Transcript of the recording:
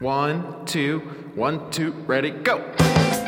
One, two, one, two, ready, go.